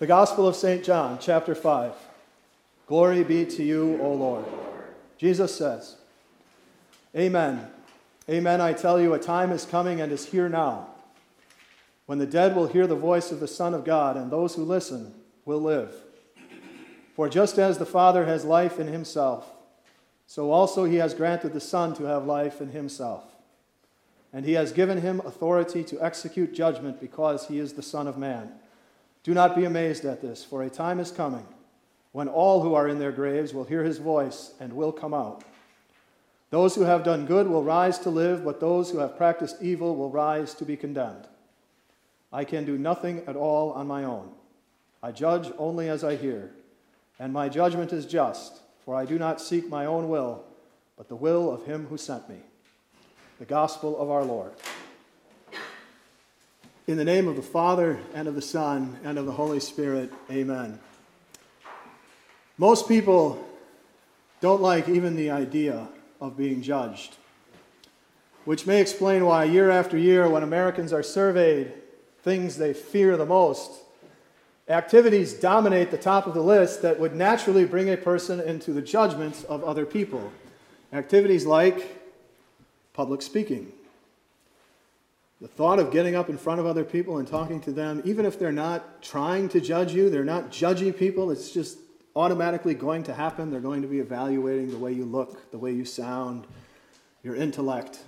The Gospel of St. John, chapter 5. Glory be to you, O Lord. Jesus says, Amen. Amen, I tell you, a time is coming and is here now when the dead will hear the voice of the Son of God, and those who listen will live. For just as the Father has life in himself, so also he has granted the Son to have life in himself. And he has given him authority to execute judgment because he is the Son of Man. Do not be amazed at this, for a time is coming when all who are in their graves will hear his voice and will come out. Those who have done good will rise to live, but those who have practiced evil will rise to be condemned. I can do nothing at all on my own. I judge only as I hear, and my judgment is just, for I do not seek my own will, but the will of him who sent me. The gospel of our Lord. In the name of the Father, and of the Son, and of the Holy Spirit, amen. Most people don't like even the idea of being judged, which may explain why, year after year, when Americans are surveyed, things they fear the most, activities dominate the top of the list that would naturally bring a person into the judgment of other people. Activities like public speaking the thought of getting up in front of other people and talking to them, even if they're not trying to judge you, they're not judgy people, it's just automatically going to happen. They're going to be evaluating the way you look, the way you sound, your intellect.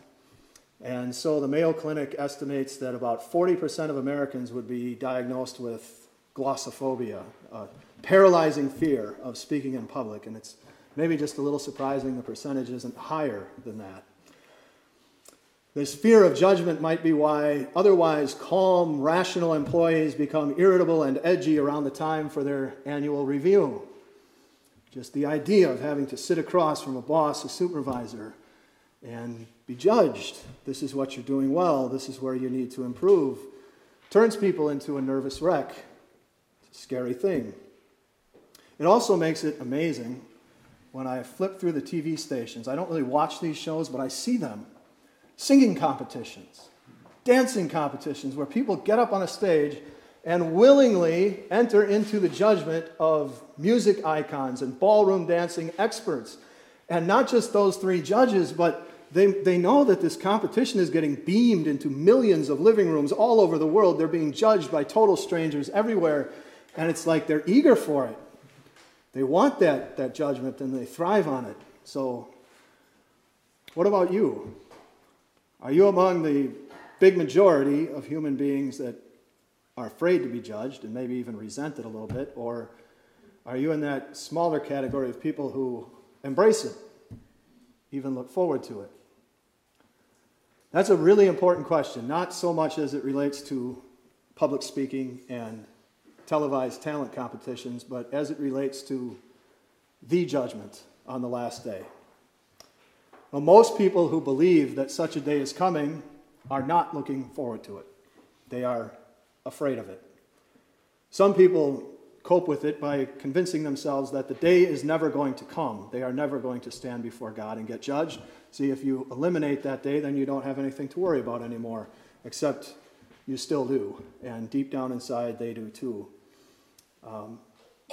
And so the Mayo Clinic estimates that about 40% of Americans would be diagnosed with glossophobia, a paralyzing fear of speaking in public. And it's maybe just a little surprising the percentage isn't higher than that. This fear of judgment might be why otherwise calm, rational employees become irritable and edgy around the time for their annual review. Just the idea of having to sit across from a boss, a supervisor, and be judged. This is what you're doing well, this is where you need to improve. Turns people into a nervous wreck. It's a scary thing. It also makes it amazing when I flip through the TV stations. I don't really watch these shows, but I see them singing competitions, dancing competitions, where people get up on a stage and willingly enter into the judgment of music icons and ballroom dancing experts. And not just those three judges, but they, they know that this competition is getting beamed into millions of living rooms all over the world. They're being judged by total strangers everywhere. And it's like they're eager for it. They want that, that judgment and they thrive on it. So, what about you? Are you among the big majority of human beings that are afraid to be judged and maybe even resent it a little bit? Or are you in that smaller category of people who embrace it, even look forward to it? That's a really important question, not so much as it relates to public speaking and televised talent competitions, but as it relates to the judgment on the last day. Well, most people who believe that such a day is coming are not looking forward to it, they are afraid of it. Some people cope with it by convincing themselves that the day is never going to come. They are never going to stand before God and get judged. See, if you eliminate that day, then you don't have anything to worry about anymore, except you still do. And deep down inside, they do too. Um,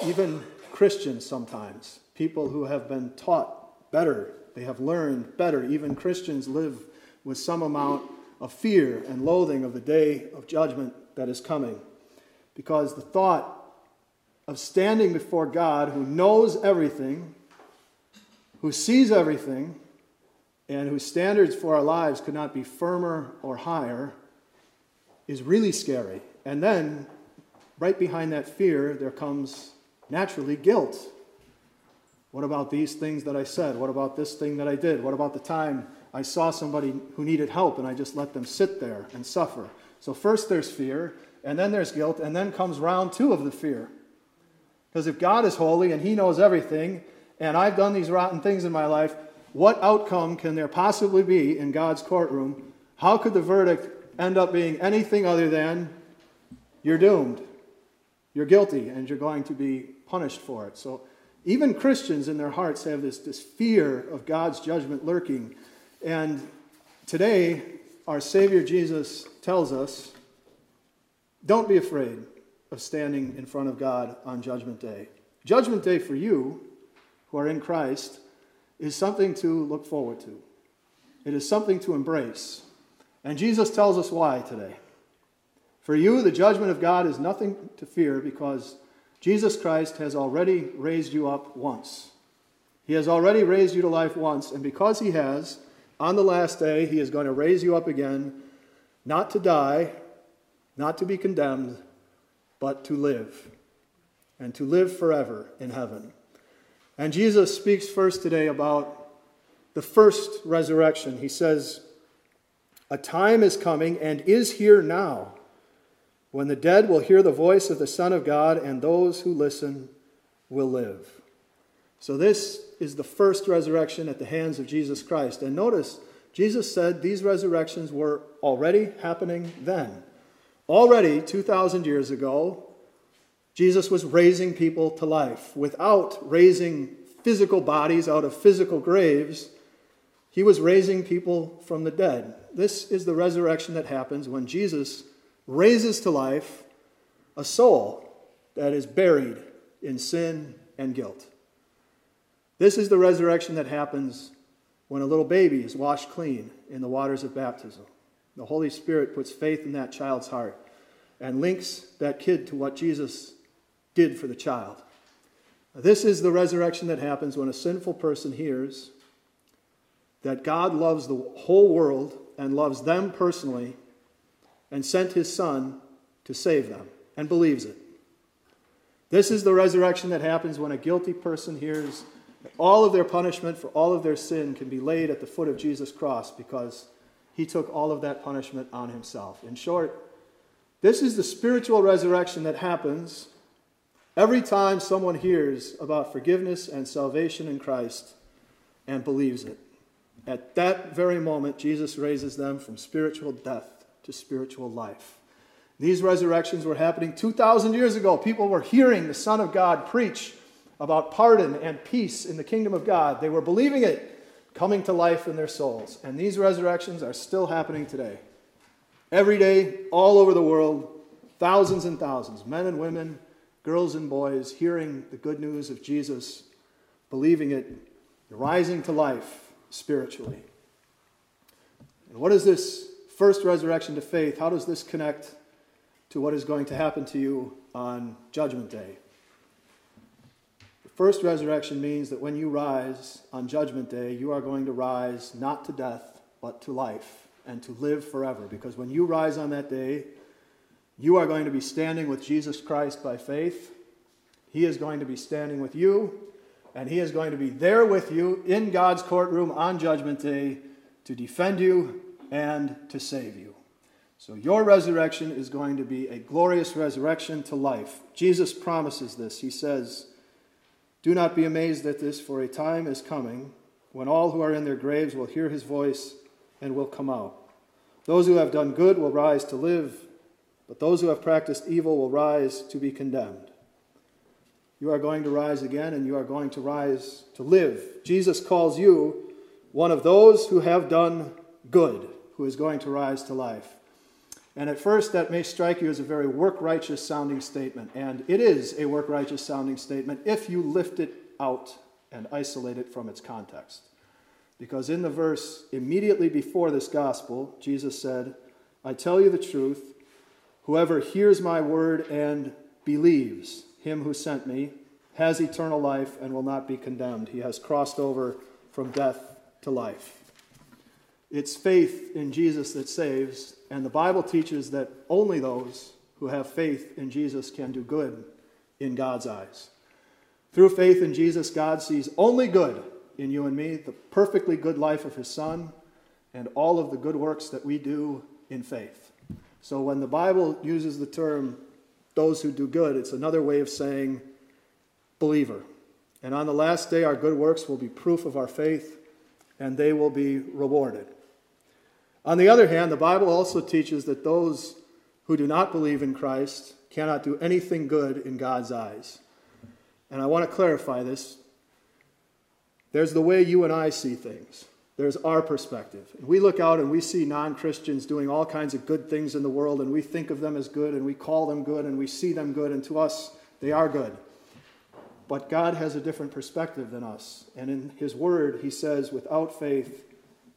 even Christians sometimes, people who have been taught better they have learned better. Even Christians live with some amount of fear and loathing of the day of judgment that is coming. Because the thought of standing before God who knows everything, who sees everything, and whose standards for our lives could not be firmer or higher is really scary. And then, right behind that fear, there comes naturally guilt what about these things that I said? What about this thing that I did? What about the time I saw somebody who needed help and I just let them sit there and suffer? So, first there's fear, and then there's guilt, and then comes round two of the fear. Because if God is holy and He knows everything, and I've done these rotten things in my life, what outcome can there possibly be in God's courtroom? How could the verdict end up being anything other than you're doomed, you're guilty, and you're going to be punished for it? So, even Christians in their hearts have this, this fear of God's judgment lurking. And today, our Savior Jesus tells us don't be afraid of standing in front of God on Judgment Day. Judgment Day for you who are in Christ is something to look forward to, it is something to embrace. And Jesus tells us why today. For you, the judgment of God is nothing to fear because Jesus Christ has already raised you up once. He has already raised you to life once, and because He has, on the last day, He is going to raise you up again, not to die, not to be condemned, but to live, and to live forever in heaven. And Jesus speaks first today about the first resurrection. He says, A time is coming and is here now when the dead will hear the voice of the Son of God, and those who listen will live. So, this is the first resurrection at the hands of Jesus Christ. And notice, Jesus said these resurrections were already happening then. Already, 2,000 years ago, Jesus was raising people to life. Without raising physical bodies out of physical graves, he was raising people from the dead. This is the resurrection that happens when Jesus raises to life a soul that is buried in sin and guilt. This is the resurrection that happens when a little baby is washed clean in the waters of baptism. The Holy Spirit puts faith in that child's heart and links that kid to what Jesus did for the child. This is the resurrection that happens when a sinful person hears that God loves the whole world and loves them personally and sent his Son to save them and believes it. This is the resurrection that happens when a guilty person hears that all of their punishment for all of their sin can be laid at the foot of Jesus' cross because he took all of that punishment on himself. In short, this is the spiritual resurrection that happens every time someone hears about forgiveness and salvation in Christ and believes it. At that very moment, Jesus raises them from spiritual death to spiritual life. These resurrections were happening 2,000 years ago. People were hearing the Son of God preach about pardon and peace in the kingdom of God. They were believing it coming to life in their souls. And these resurrections are still happening today. Every day, all over the world, thousands and thousands, men and women, girls and boys, hearing the good news of Jesus, believing it, rising to life spiritually. And what is this first resurrection to faith, how does this connect to what is going to happen to you on Judgment Day? The first resurrection means that when you rise on Judgment Day, you are going to rise not to death, but to life and to live forever. Because when you rise on that day, you are going to be standing with Jesus Christ by faith. He is going to be standing with you, and He is going to be there with you in God's courtroom on Judgment Day to defend you and to save you. So your resurrection is going to be a glorious resurrection to life. Jesus promises this. He says, Do not be amazed at this, for a time is coming when all who are in their graves will hear his voice and will come out. Those who have done good will rise to live, but those who have practiced evil will rise to be condemned. You are going to rise again, and you are going to rise to live. Jesus calls you one of those who have done good who is going to rise to life. And at first, that may strike you as a very work righteous sounding statement. And it is a work righteous sounding statement if you lift it out and isolate it from its context. Because in the verse immediately before this gospel, Jesus said, I tell you the truth, whoever hears my word and believes him who sent me has eternal life and will not be condemned. He has crossed over from death to life. It's faith in Jesus that saves, and the Bible teaches that only those who have faith in Jesus can do good in God's eyes. Through faith in Jesus, God sees only good in you and me, the perfectly good life of His Son, and all of the good works that we do in faith. So when the Bible uses the term those who do good, it's another way of saying believer. And on the last day, our good works will be proof of our faith, and they will be rewarded. On the other hand, the Bible also teaches that those who do not believe in Christ cannot do anything good in God's eyes. And I want to clarify this. There's the way you and I see things. There's our perspective. We look out and we see non Christians doing all kinds of good things in the world, and we think of them as good, and we call them good, and we see them good, and to us, they are good. But God has a different perspective than us. And in His Word, He says, without faith,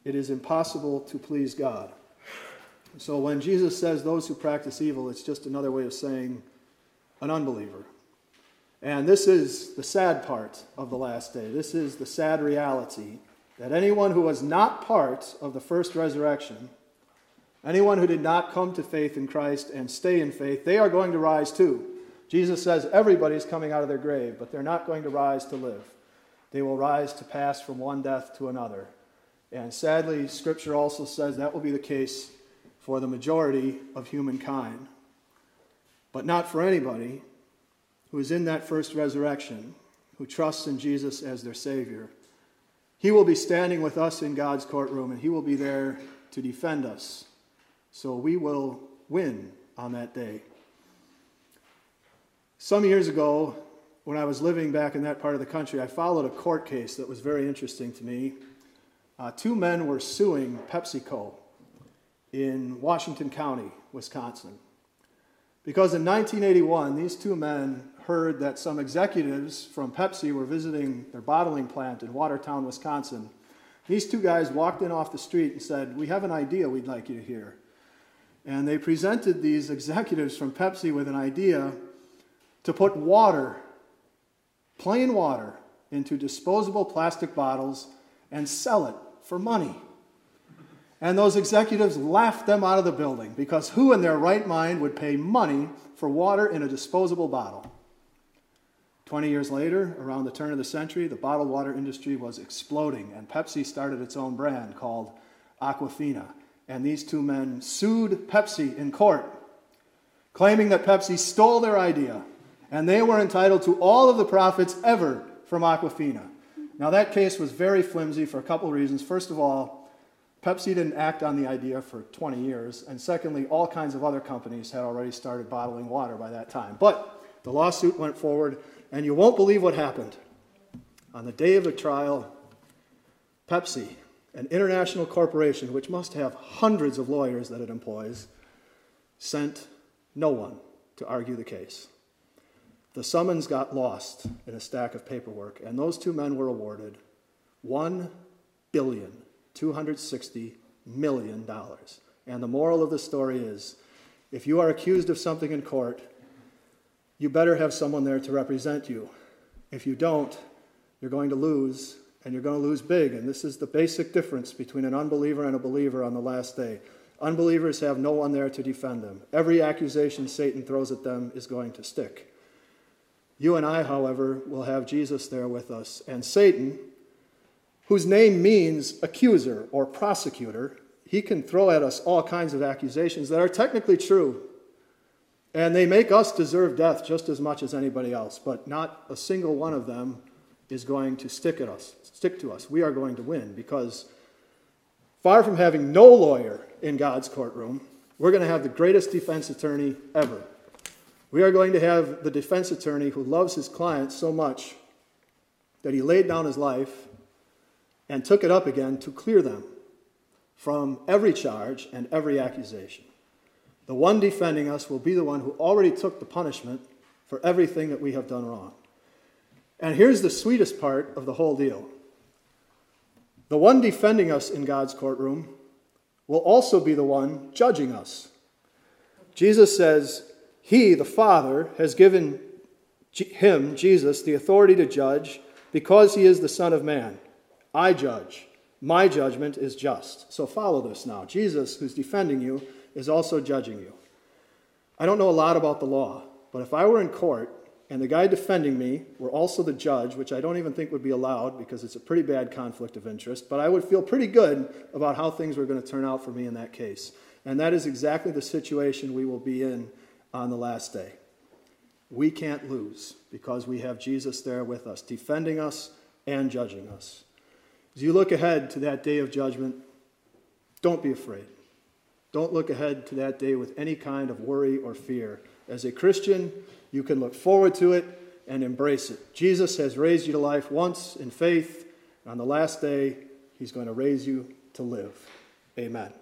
it is impossible to please God. So when Jesus says those who practice evil, it's just another way of saying an unbeliever. And this is the sad part of the last day. This is the sad reality that anyone who was not part of the first resurrection, anyone who did not come to faith in Christ and stay in faith, they are going to rise too. Jesus says everybody's coming out of their grave, but they're not going to rise to live. They will rise to pass from one death to another. And sadly, Scripture also says that will be the case for the majority of humankind, but not for anybody who is in that first resurrection, who trusts in Jesus as their Savior. He will be standing with us in God's courtroom, and He will be there to defend us. So we will win on that day. Some years ago, when I was living back in that part of the country, I followed a court case that was very interesting to me. Uh, two men were suing PepsiCo in Washington County, Wisconsin. Because in 1981, these two men heard that some executives from Pepsi were visiting their bottling plant in Watertown, Wisconsin. These two guys walked in off the street and said, We have an idea we'd like you to hear. And they presented these executives from Pepsi with an idea to put water, plain water, into disposable plastic bottles and sell it for money. And those executives laughed them out of the building because who in their right mind would pay money for water in a disposable bottle? 20 years later, around the turn of the century, the bottled water industry was exploding, and Pepsi started its own brand called Aquafina. And these two men sued Pepsi in court, claiming that Pepsi stole their idea and they were entitled to all of the profits ever from Aquafina. Now, that case was very flimsy for a couple of reasons. First of all, Pepsi didn't act on the idea for 20 years, and secondly, all kinds of other companies had already started bottling water by that time. But the lawsuit went forward, and you won't believe what happened. On the day of the trial, Pepsi, an international corporation which must have hundreds of lawyers that it employs, sent no one to argue the case. The summons got lost in a stack of paperwork, and those two men were awarded one billion two hundred sixty million dollars. And the moral of the story is if you are accused of something in court, you better have someone there to represent you. If you don't, you're going to lose, and you're going to lose big. And this is the basic difference between an unbeliever and a believer on the last day. Unbelievers have no one there to defend them. Every accusation Satan throws at them is going to stick. You and I, however, will have Jesus there with us. And Satan, whose name means accuser or prosecutor, he can throw at us all kinds of accusations that are technically true. And they make us deserve death just as much as anybody else, but not a single one of them is going to stick at us, stick to us. We are going to win because far from having no lawyer in God's courtroom, we're going to have the greatest defense attorney ever. We are going to have the defense attorney who loves his client so much that he laid down his life and took it up again to clear them from every charge and every accusation. The one defending us will be the one who already took the punishment for everything that we have done wrong. And here's the sweetest part of the whole deal the one defending us in God's courtroom will also be the one judging us. Jesus says, he, the Father, has given him, Jesus, the authority to judge because he is the Son of Man. I judge. My judgment is just. So follow this now. Jesus, who's defending you, is also judging you. I don't know a lot about the law, but if I were in court and the guy defending me were also the judge, which I don't even think would be allowed because it's a pretty bad conflict of interest, but I would feel pretty good about how things were going to turn out for me in that case. And that is exactly the situation we will be in on the last day. We can't lose because we have Jesus there with us, defending us and judging us. As you look ahead to that day of judgment, don't be afraid. Don't look ahead to that day with any kind of worry or fear. As a Christian, you can look forward to it and embrace it. Jesus has raised you to life once in faith. On the last day, He's going to raise you to live. Amen.